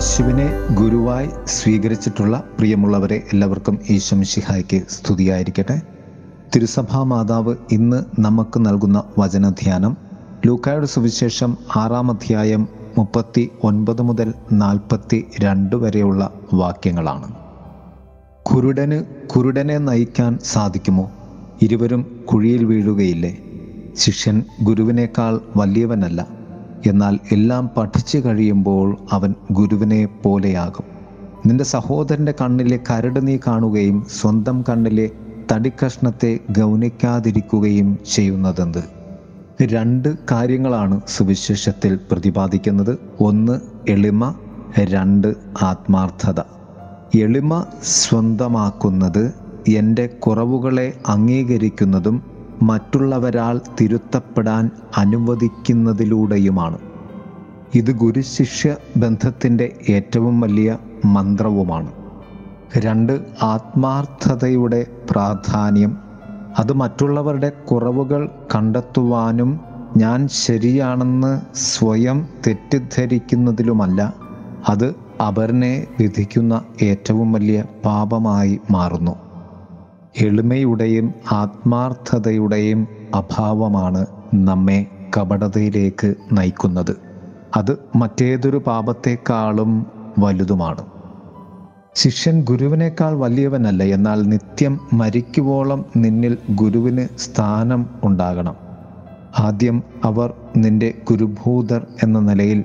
യേശുവിനെ ഗുരുവായി സ്വീകരിച്ചിട്ടുള്ള പ്രിയമുള്ളവരെ എല്ലാവർക്കും ഈശ്വംഷിഹായ്ക്ക് സ്തുതിയായിരിക്കട്ടെ. തിരുസഭാ മാതാവ് ഇന്ന് നമുക്ക് നൽകുന്ന വചനധ്യാനം ലൂക്കായുടെ സുവിശേഷം ആറാം അധ്യായം മുപ്പത്തി ഒൻപത് മുതൽ നാൽപ്പത്തി രണ്ട് വരെയുള്ള വാക്യങ്ങളാണ്. കുരുടന് കുരുടനെ നയിക്കാൻ സാധിക്കുമോ? ഇരുവരും കുഴിയിൽ വീഴുകയില്ലേ? ശിഷ്യൻ ഗുരുവിനേക്കാൾ വലിയവനല്ല. എന്നാൽ എല്ലാം പഠിച്ചു കഴിയുമ്പോൾ അവൻ ഗുരുവിനെ പോലെയാകും. നിന്റെ സഹോദരന്റെ കണ്ണിലെ കരട് നീ കാണുകയും സ്വന്തം കണ്ണിലെ തടിക്കഷ്ണത്തെ ഗൗനിക്കാതിരിക്കുകയും ചെയ്യുന്നതെന്ത്? രണ്ട് കാര്യങ്ങളാണ് സുവിശേഷത്തിൽ പ്രതിപാദിക്കുന്നത്. ഒന്ന് എളിമ. രണ്ട് ആത്മാർത്ഥത. എളിമ സ്വന്തമാക്കുന്നത് എന്റെ കുറവുകളെ അംഗീകരിക്കുന്നതും മറ്റുള്ളവരാൽ തിരുത്തപ്പെടാൻ അനുവദിക്കുന്നതിലൂടെയുമാണ്. ഇത് ഗുരുശിഷ്യ ബന്ധത്തിന്റെ ഏറ്റവും വലിയ മന്ത്രവുമാണ്. രണ്ട് ആത്മാർത്ഥതയുടെ പ്രാധാന്യം. അത് മറ്റുള്ളവരുടെ കുറവുകൾ കണ്ടെത്തുവാനും ഞാൻ ശരിയാണെന്ന് സ്വയം തെറ്റിദ്ധരിക്കുന്നതിലുമല്ല അത് അപരനെ വിധിക്കുന്ന ഏറ്റവും വലിയ പാപമായി മാറുന്നു. എളിമയുടെയും ആത്മാർത്ഥതയുടെയും അഭാവമാണ് നമ്മെ കപടതയിലേക്ക് നയിക്കുന്നത്. അത് മറ്റേതൊരു പാപത്തെക്കാളും വലുതുമാണ്. ശിഷ്യൻ ഗുരുവിനേക്കാൾ വലിയവനല്ല എന്നാൽ നിത്യം മരിക്കുവോളം നിന്നിൽ ഗുരുവിന് സ്ഥാനം ഉണ്ടാകണം. ആദ്യം അവർ നിന്റെ ഗുരുഭൂതർ എന്ന നിലയിൽ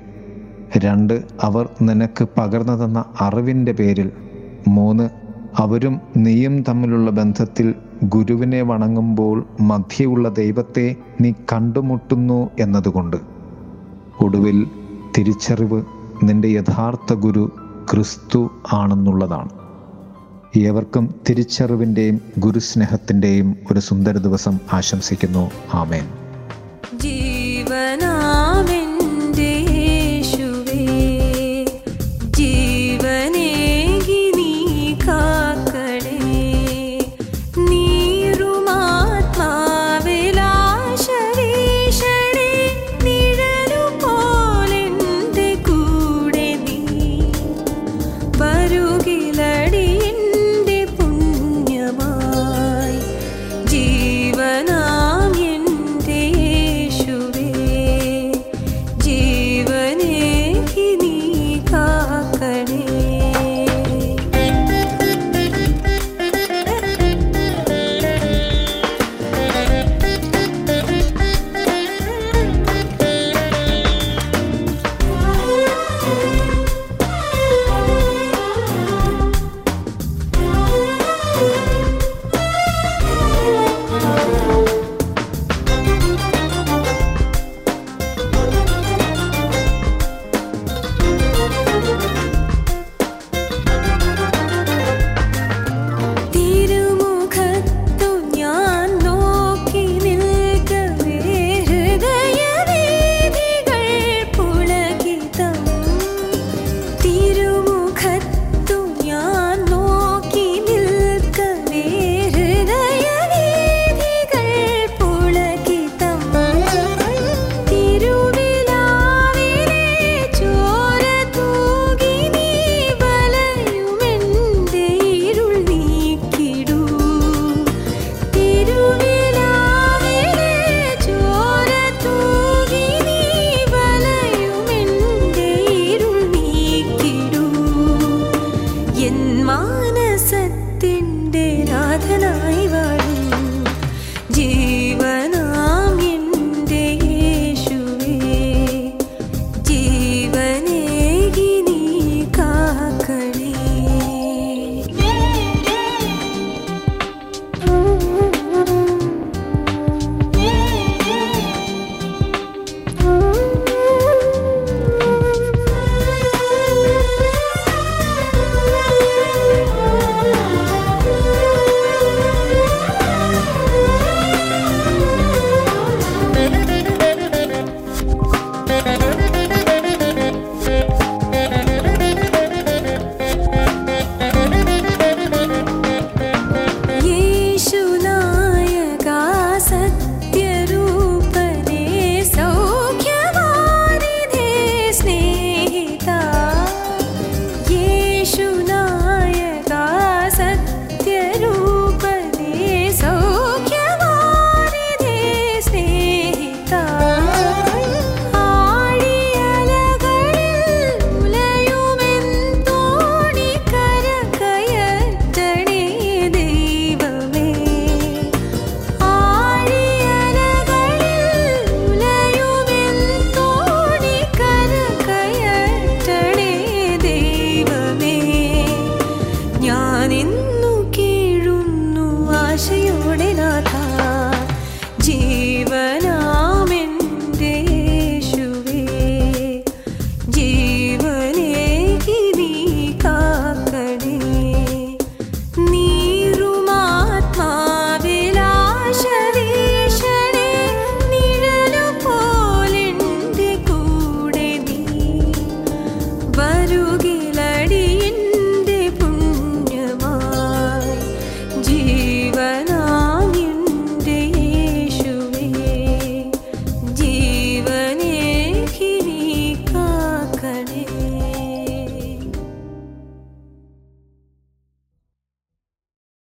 രണ്ട് അവർ നിനക്ക് പകർന്നു തന്ന അറിവിന്റെ പേരിൽ മൂന്ന് അവരും നീയും തമ്മിലുള്ള ബന്ധത്തിൽ ഗുരുവിനെ വണങ്ങുമ്പോൾ മധ്യയുള്ള ദൈവത്തെ നീ കണ്ടുമുട്ടുന്നു എന്നതുകൊണ്ട്. ഒടുവിൽ തിരിച്ചറിവ് നിന്റെ യഥാർത്ഥ ഗുരു ക്രിസ്തു ആണെന്നുള്ളതാണ്. ഏവർക്കും തിരിച്ചറിവിന്റെയും ഗുരുസ്നേഹത്തിന്റെയും ഒരു സുന്ദര ദിവസം ആശംസിക്കുന്നു. ആമേൻ. ജീവനാമേ